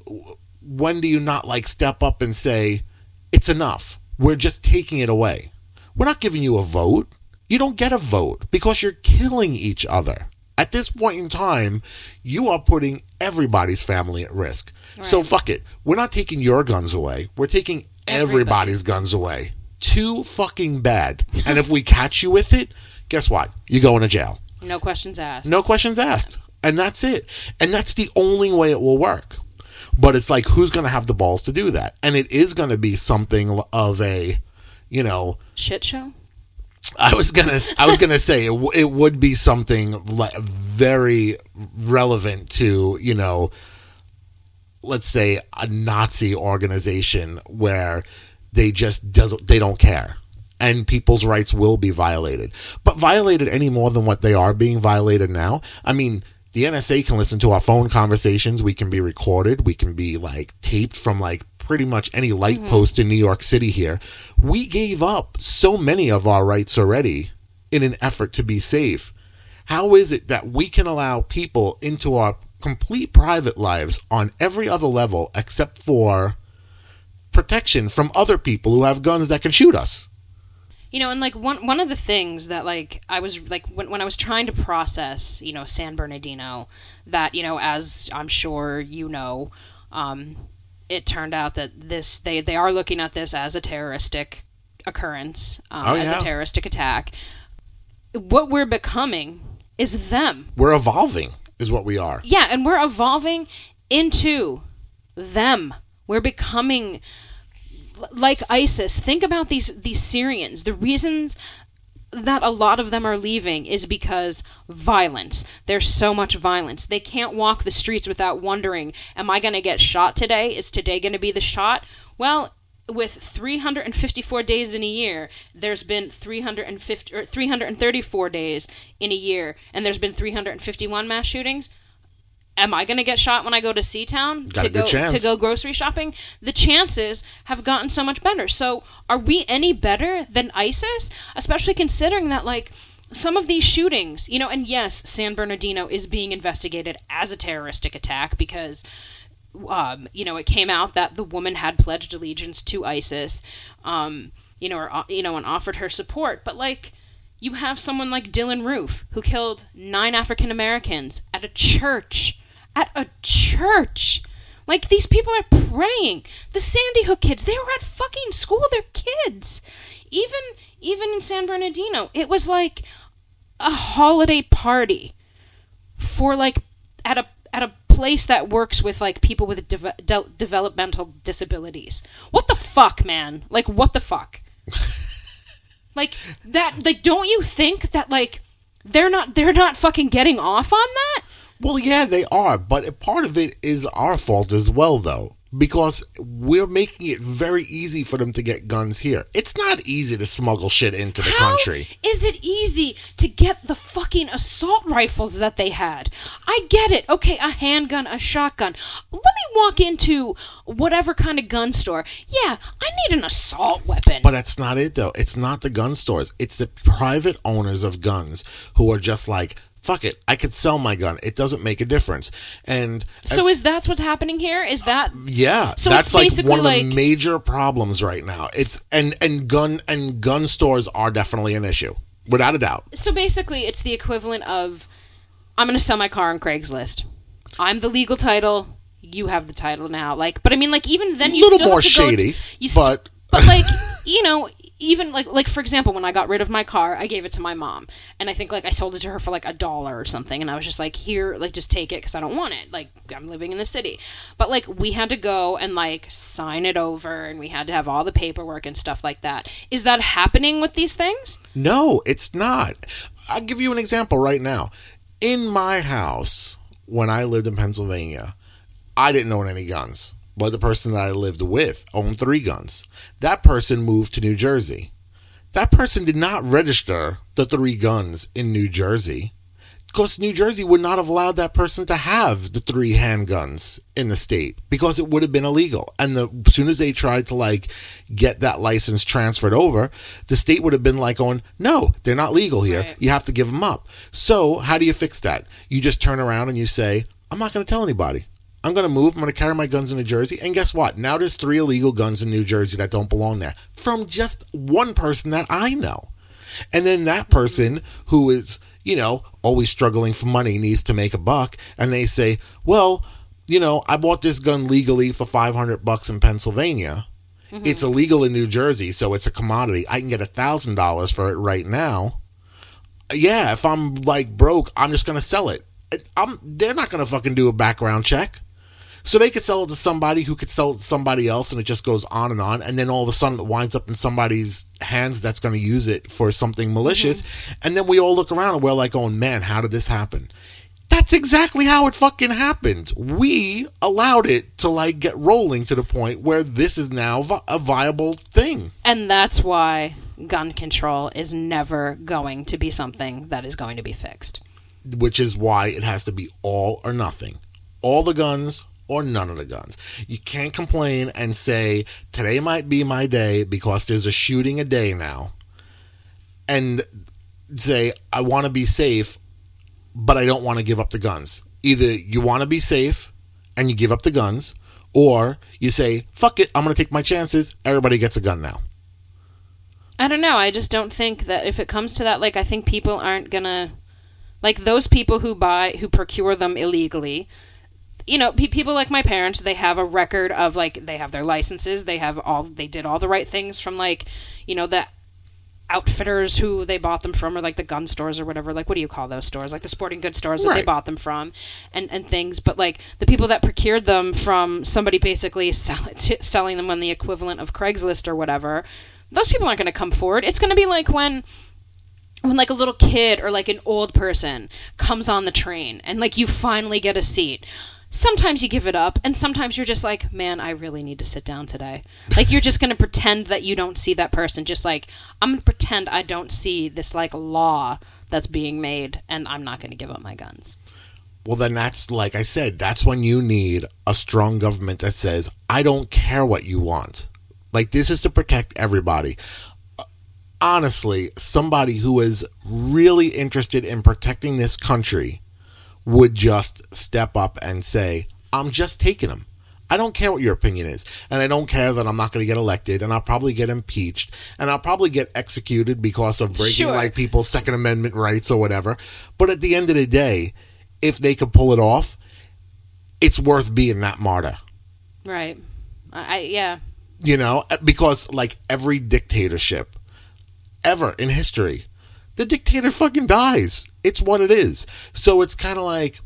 when do you not like step up and say, it's enough? We're just taking it away. We're not giving you a vote. You don't get a vote because you're killing each other. At this point in time, you are putting everybody's family at risk. So fuck it. We're not taking your guns away. We're taking everybody's guns away. Too fucking bad. and if we catch you with it, guess what? You're going to jail. No questions asked. No questions asked. And that's it. And that's the only way it will work. But it's like, who's going to have the balls to do that? And it is going to be something of a, you know, Shit show. I was gonna, I was gonna say it, w- it would be something like very relevant to, you know, let's say a Nazi organization where they just doesn't, they don't care, and people's rights will be violated, but violated any more than what they are being violated now. I mean. The NSA can listen to our phone conversations. We can be recorded. We can be like taped from like pretty much any light mm-hmm. post in New York City here. We gave up so many of our rights already in an effort to be safe. How is it that we can allow people into our complete private lives on every other level except for protection from other people who have guns that can shoot us? You know, and like one one of the things that like I was like when when I was trying to process, you know, San Bernardino, that you know, as I'm sure you know, um, it turned out that this they they are looking at this as a terroristic occurrence, um, Oh, as yeah. a terroristic attack. What we're becoming is them. We're evolving, is what we are. Yeah, and we're evolving into them. We're becoming like ISIS. Think about these these Syrians. The reasons that a lot of them are leaving is because violence. There's so much violence. They can't walk the streets without wondering, am I going to get shot today? Is today going to be the shot? Well, with 354 days in a year, there's been 350 or 334 days in a year, and there's been 351 mass shootings am I going to get shot when I go to C-Town to go chance. to go grocery shopping? The chances have gotten so much better. So, are we any better than ISIS? Especially considering that like some of these shootings, you know, and yes, San Bernardino is being investigated as a terroristic attack because um, you know, it came out that the woman had pledged allegiance to ISIS, um, you know, or, you know, and offered her support. But like, you have someone like Dylann Roof who killed nine African Americans at a church, at a church. Like these people are praying. The Sandy Hook kids, they were at fucking school. They're kids. Even even in San Bernardino, it was like a holiday party for like at a at a place that works with like people with deve- de- developmental disabilities. What the fuck, man? Like what the fuck? like that like don't you think that like they're not they're not fucking getting off on that? Well, yeah, they are, but part of it is our fault as well, though, because we're making it very easy for them to get guns here. It's not easy to smuggle shit into the How country. is it easy to get the fucking assault rifles that they had? I get it. Okay, a handgun, a shotgun. Let me walk into whatever kind of gun store. Yeah, I need an assault weapon. But that's not it, though. It's not the gun stores. It's the private owners of guns who are just like, fuck it, I could sell my gun. It doesn't make a difference. And so as- is that what's happening here? Is uh, that Yeah, So that's like one of like- the major problems right now. It's and and gun and gun stores are definitely an issue, without a doubt. so basically it's the equivalent of I'm going to sell my car on Craigslist. I'm the legal title. You have the title now. Like, but I mean, like even then, A you little still more have to go shady, to- you st- but but like you know even like like for example when i got rid of my car i gave it to my mom. And i think like i sold it to her for like a dollar or something. And i was just like here like just take it because i don't want it. Like i'm living in the city. But like we had to go and like sign it over and we had to have all the paperwork and stuff like that. Is that happening with these things? No, it's not. I'll give you an example right now. In my house, when I lived in Pennsylvania, I didn't own any guns, but the person that I lived with owned three guns. That person moved to New Jersey. That person did not register the three guns in New Jersey because New Jersey would not have allowed that person to have the three handguns in the state because it would have been illegal. And the as soon as they tried to like get that license transferred over, the state would have been like going, "No, they're not legal here. Right. You have to give them up." So, how do you fix that? You just turn around and you say, "I'm not going to tell anybody." I'm going to move. I'm going to carry my guns in New Jersey. And guess what? Now there's three illegal guns in New Jersey that don't belong there from just one person that I know. And then that person who is, you know, always struggling for money needs to make a buck. And they say, well, you know, I bought this gun legally for 500 bucks in Pennsylvania. Mm-hmm. It's illegal in New Jersey, so it's a commodity. I can get a thousand dollars for it right now. Yeah, if I'm like broke, I'm just gonna sell it. I'm, they're not gonna fucking do a background check. So they could sell it to somebody who could sell it to somebody else, and it just goes on and on. And then all of a sudden, it winds up in somebody's hands that's going to use it for something mm-hmm. malicious. And then we all look around and we're like, "Oh man, how did this happen?" That's exactly how it fucking happened. We allowed it to like get rolling to the point where this is now vi- a viable thing. and that's why gun control is never going to be something that is going to be fixed which is why it has to be all or nothing. All the guns or none of the guns. You can't complain and say, today might be my day because there's a shooting a day now. And say, I want to be safe, but I don't want to give up the guns. Either you want to be safe and you give up the guns, or you say, fuck it, I'm going to take my chances. Everybody gets a gun now. I don't know. I just don't think that if it comes to that, like, I think people aren't gonna, like, those people who buy, who procure them illegally. You know, pe- people like my parents, they have a record of like they have their licenses, they have all, they did all the right things from like, you know, the outfitters who they bought them from, or like the gun stores or whatever. Like, what do you call those stores? Like the sporting goods stores that they bought them from, and and things. But like the people that procured them from somebody basically sell, t- selling them on the equivalent of Craigslist or whatever, those people aren't going to come forward. It's going to be like when when like a little kid or like an old person comes on the train and like you finally get a seat sometimes you give it up and sometimes you're just like man i really need to sit down today like you're just going to pretend that you don't see that person just like i'm going to pretend i don't see this like law that's being made and i'm not going to give up my guns Well, then that's like I said, that's when you need a strong government that says, I don't care what you want. Like, this is to protect everybody. Uh, Honestly, somebody who is really interested in protecting this country would just step up and say, I'm just taking them. I don't care what your opinion is. And I don't care that I'm not going to get elected and I'll probably get impeached and I'll probably get executed because of breaking Sure. like people's Second Amendment rights or whatever. But at the end of the day, if they could pull it off, it's worth being that martyr. Right. I, I yeah. you know eh, because like every dictatorship ever in history the dictator fucking dies it's what it is so it's kind of like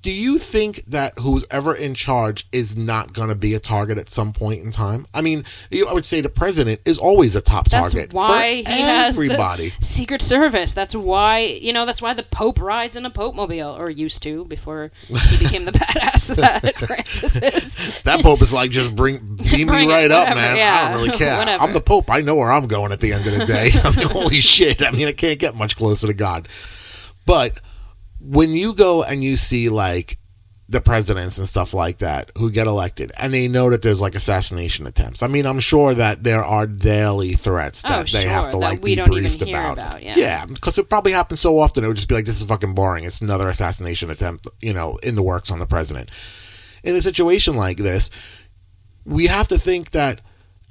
do you think that who's ever in charge is not going to be a target at some point in time i mean you, i would say the president is always a top That's target why for he has the everybody Secret Service. That's why you know. That's why the Pope rides in a Pope mobile, or used to before he became the badass that Francis is. that pope is like just bring beam me Bring it, right up man i don't really care whatever. i'm the pope i know where i'm going at the end of the day i mean holy shit i mean i can't get much closer to god but when you go and you see like the presidents and stuff like that who get elected and they know that there's like assassination attempts. I mean, I'm sure that there are daily threats Oh, that they have to like be briefed about. about, yeah. because it probably happens so often it would just be like this is fucking boring. It's another assassination attempt, you know, in the works on the president. In a situation like this, we have to think that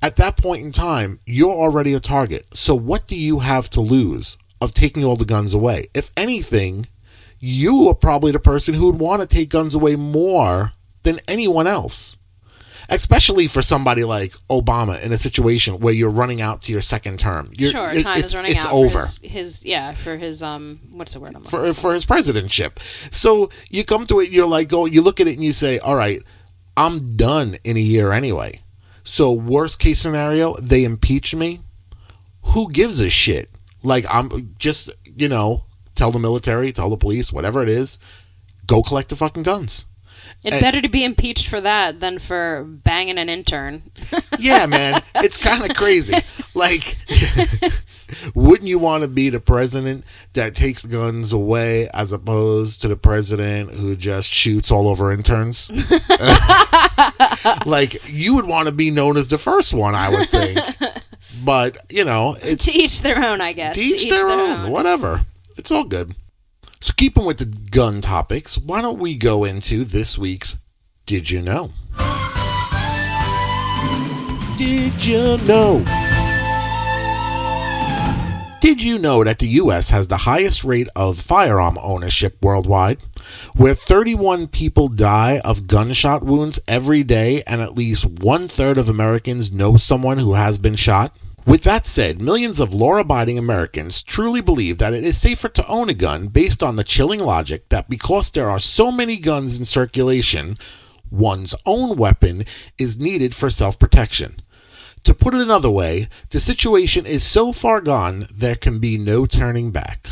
at that point in time, you're already a target. So what do you have to lose of taking all the guns away? If anything, you are probably the person who would want to take guns away more than anyone else. Especially for somebody like Obama in a situation where you're running out to your second term. You're, sure, it- time it's, is running it's out. over For his, his yeah, for his um, what's the word I'm for for his presidentship. So you come to it, you're like, go, you look at it and you say, all right, I'm done in a year anyway. So worst case scenario, they impeach me. Who gives a shit? Like I'm just, you know, tell the military, tell the police, whatever it is, go collect the fucking guns. It's Eh. better to be impeached for that than for banging an intern. Yeah, man, it's kind of crazy. Like, wouldn't you want to be the president that takes guns away as opposed to the president who just shoots all over interns? like, you would want to be known as the first one, I would think. But, you know, it's to each their own, I guess. to each their own. Whatever. It's all good. So, keeping with the gun topics, why don't we go into this week's Did You Know? Did you know? Did you know that the U.S. has the highest rate of firearm ownership worldwide, where 31 people die of gunshot wounds every day, and at least one third of Americans know someone who has been shot? With that said, millions of law abiding Americans truly believe that it is safer to own a gun based on the chilling logic that because there are so many guns in circulation, one's own weapon is needed for self protection. To put it another way, the situation is so far gone there can be no turning back.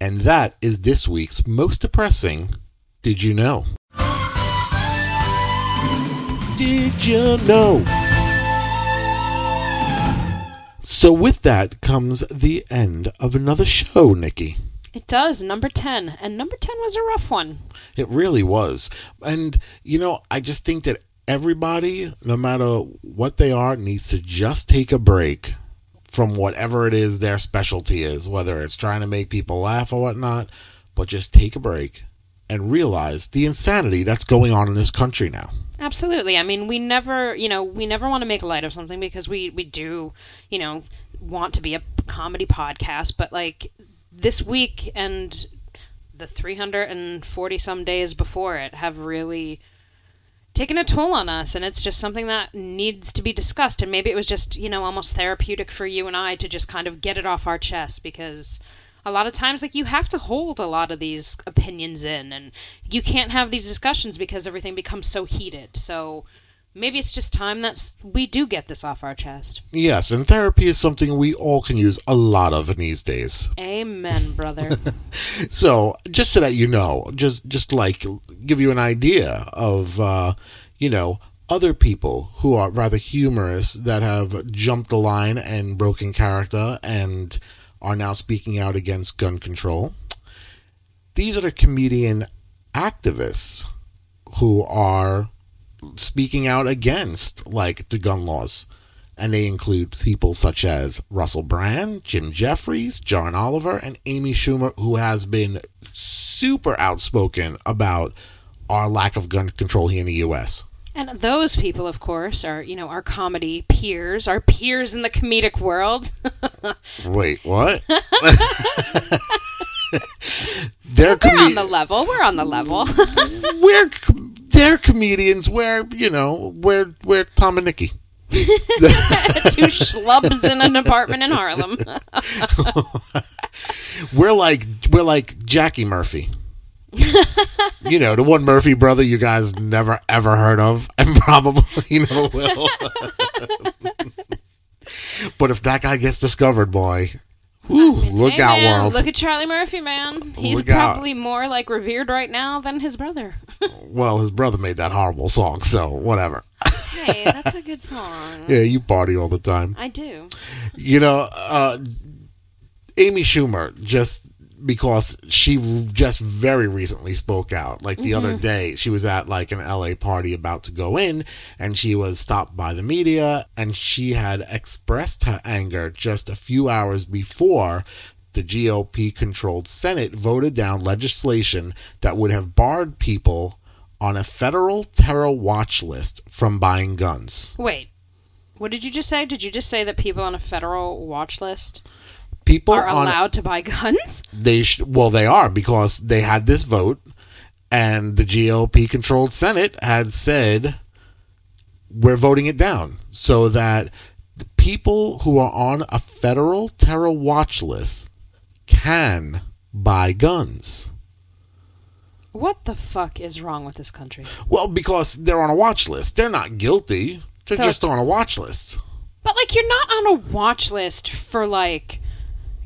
And that is this week's most depressing Did You Know? Did you know? So, with that comes the end of another show, Nikki. It does. Number 10. And number 10 was a rough one. It really was. And, you know, I just think that everybody, no matter what they are, needs to just take a break from whatever it is their specialty is, whether it's trying to make people laugh or whatnot, but just take a break and realize the insanity that's going on in this country now. Absolutely. I mean, we never, you know, we never want to make light of something because we we do, you know, want to be a comedy podcast, but like this week and the 340 some days before it have really taken a toll on us and it's just something that needs to be discussed and maybe it was just, you know, almost therapeutic for you and I to just kind of get it off our chest because a lot of times like you have to hold a lot of these opinions in and you can't have these discussions because everything becomes so heated. So maybe it's just time that we do get this off our chest. Yes, and therapy is something we all can use a lot of in these days. amen brother. So, just so that you know, just just like give you an idea of uh, you know other people who are rather humorous that have jumped the line and broken character and are now speaking out against gun control. These are the comedian activists who are speaking out against like the gun laws and they include people such as Russell Brand, Jim Jeffries, John Oliver, and Amy Schumer, who has been super outspoken about our lack of gun control here in the U.S. and those people of course are you know our comedy peers our peers in the comedic world Wait, what? they're we're on the level we're on the level we're they're comedians. We're you know we're we're Tom and Nikki. Two schlubs in an apartment in Harlem. We're like we're like Jackie Murphy. you know the one Murphy brother you guys never ever heard of, and probably never will. but if that guy gets discovered, boy, whew, look Hey, out, man, world! Look at Charlie Murphy, man. He's Look out. probably more like revered right now than his brother. well, his brother made that horrible song, so whatever. hey, that's a good song. yeah, you party all the time. I do. You know, uh, Amy Schumer just because she just very recently spoke out. Like the other mm-hmm. day, she was at like an LA party about to go in, and she was stopped by the media, and she had expressed her anger just a few hours before the GOP controlled Senate voted down legislation that would have barred people on a federal terror watch list from buying guns. Wait, what did you just say? Did you just say that people on a federal watch list People are on allowed to buy guns? they sh- well they are because they had this vote and the GOP controlled Senate had said we're voting it down so that the people who are on a federal terror watch list can buy guns. What the fuck is wrong with this country? Well, because they're on a watch list. They're not guilty. They're So- just on a watch list. But like you're not on a watch list for like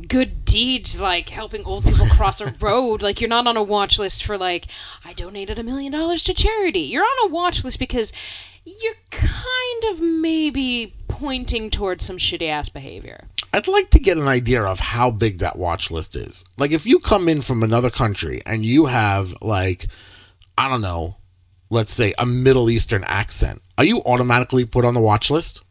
good deeds like helping old people cross a road. Like you're not on a watch list for like I donated a million dollars to charity. You're on a watch list because you're kind of maybe pointing towards some shitty ass behavior. I'd like to get an idea of how big that watch list is. Like, if you come in from another country and you have, like, I don't know, let's say a Middle Eastern accent, are you automatically put on the watch list?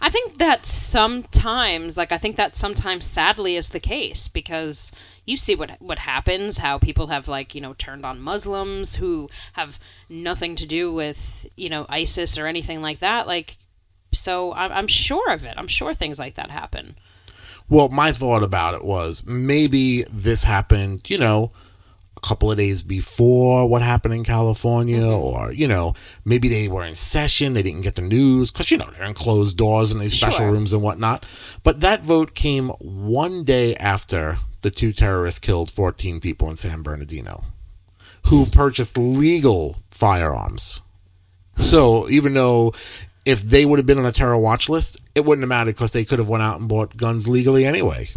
I think that sometimes, like I think that sometimes, sadly, is the case because you see what what happens. How people have like you know turned on Muslims who have nothing to do with you know ISIS or anything like that. Like, so I'm, I'm sure of it. I'm sure things like that happen. Well, my thought about it was maybe this happened, you know, couple of days before what happened in California, mm-hmm. or, you know, maybe they were in session, they didn't get the news, because, you know, they're in closed doors in these special Sure. rooms and whatnot. But that vote came one day after the two terrorists killed 14 people in San Bernardino who hmm. purchased legal firearms. So even though if they would have been on the terror watch list, it wouldn't have mattered because they could have went out and bought guns legally anyway.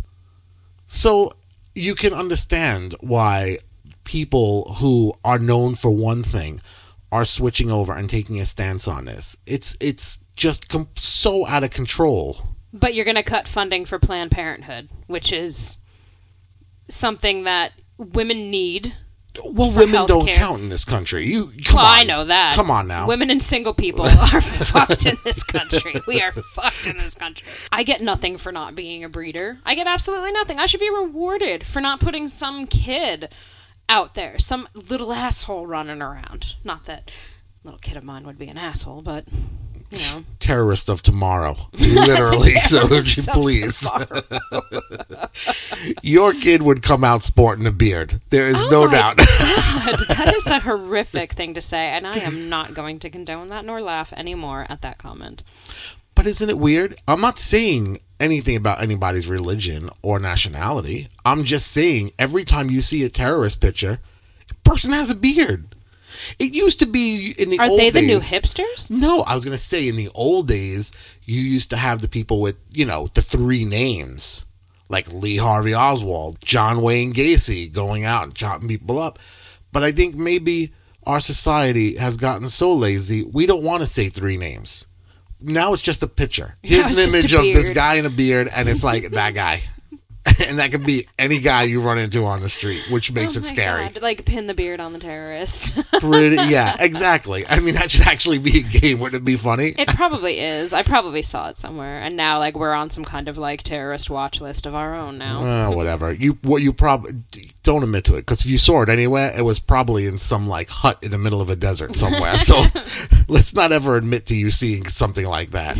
So you can understand why people who are known for one thing are switching over and taking a stance on this. It's it's just com- so out of control. But you're going to cut funding for Planned Parenthood, which is something that women need. Well, women don't count in this country. You come well, on. I know that. Come on now. Women and single people are fucked in this country. We are fucked in this country. I get nothing for not being a breeder. I get absolutely nothing. I should be rewarded for not putting some kid out there, some little asshole running around. Not that little kid of mine would be an asshole, but you know. terrorist of tomorrow. Literally. so would you please? Your kid would come out sporting a beard. There is Oh no doubt. God, that is a horrific thing to say, and I am not going to condone that nor laugh anymore at that comment. But isn't it weird? I'm not saying anything about anybody's religion or nationality. I'm just saying every time you see a terrorist picture, a person has a beard. It used to be in the Are old they the new hipsters? No, I was going to say in the old days, you used to have the people with, you know, the three names. Like Lee Harvey Oswald, John Wayne Gacy going out and chopping people up. But I think maybe our society has gotten so lazy, we don't want to say three names. Now it's just a picture. Here's an image of this guy in a beard, and it's like that guy. and that could be any guy you run into on the street, which makes Oh it scary. God, Like pin the beard on the terrorist. Pretty, yeah, exactly. I mean, that should actually be a game. Wouldn't it be funny? it probably is. I probably saw it somewhere, and now like we're on some kind of like terrorist watch list of our own now. Uh, whatever. You what you probably don't admit to it because if you saw it anywhere, it was probably in some like hut in the middle of a desert somewhere. so let's not ever admit to you seeing something like that.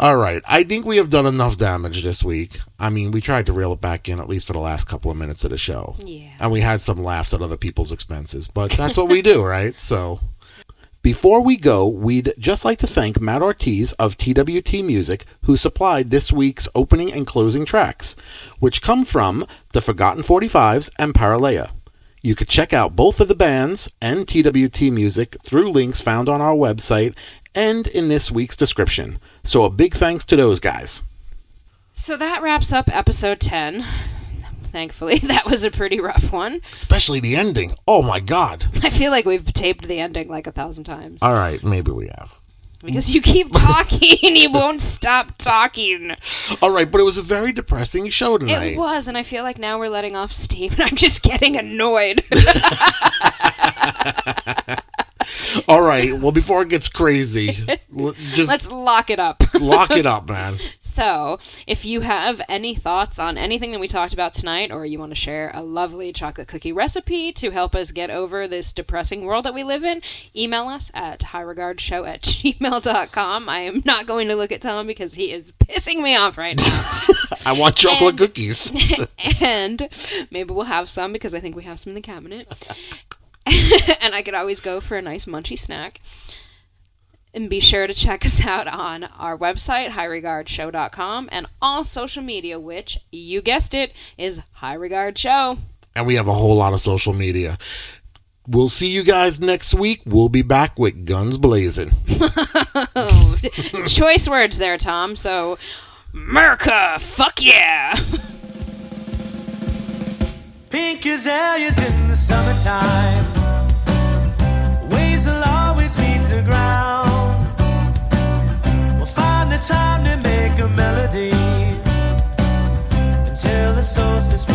All right. I think we have done enough damage this week. I mean, we tried to reel it back in at least for the last couple of minutes of the show. Yeah. And we had some laughs at other people's expenses, but that's what we do, right? So. Before we go, we'd just like to thank Matt Ortiz of TWT Music, who supplied this week's opening and closing tracks, which come from The Forgotten 45s and Pralaya. You could check out both of the bands and TWT Music through links found on our website and in this week's description. So a big thanks to those guys. So that wraps up episode 10. Thankfully, that was a pretty rough one. Especially the ending. Oh my god. I feel like we've taped the ending like a thousand times. All right, maybe we have. Because you keep talking, and you won't stop talking. All right, but it was a very depressing show tonight. It was, and I feel like now we're letting off steam, and I'm just getting annoyed. All right, well, before it gets crazy, just Let's lock it up. lock it up, man. So, if you have any thoughts on anything that we talked about tonight, or you want to share a lovely chocolate cookie recipe to help us get over this depressing world that we live in, email us at highregardshow at gmail.com. I am not going to look at Tom because he is pissing me off right now. I want chocolate And- cookies. and maybe we'll have some because I think we have some in the cabinet. and I could always go for a nice munchy snack. And be sure to check us out on our website, highregardshow.com, and all social media, which, you guessed it, is High Regard Show. and we have a whole lot of social media. We'll see you guys next week. We'll be back with guns blazing. Choice words there, Tom. So, America, fuck yeah! Pink azaleas in the summertime. Waves will always meet the ground. We'll find the time to make a melody until the solstice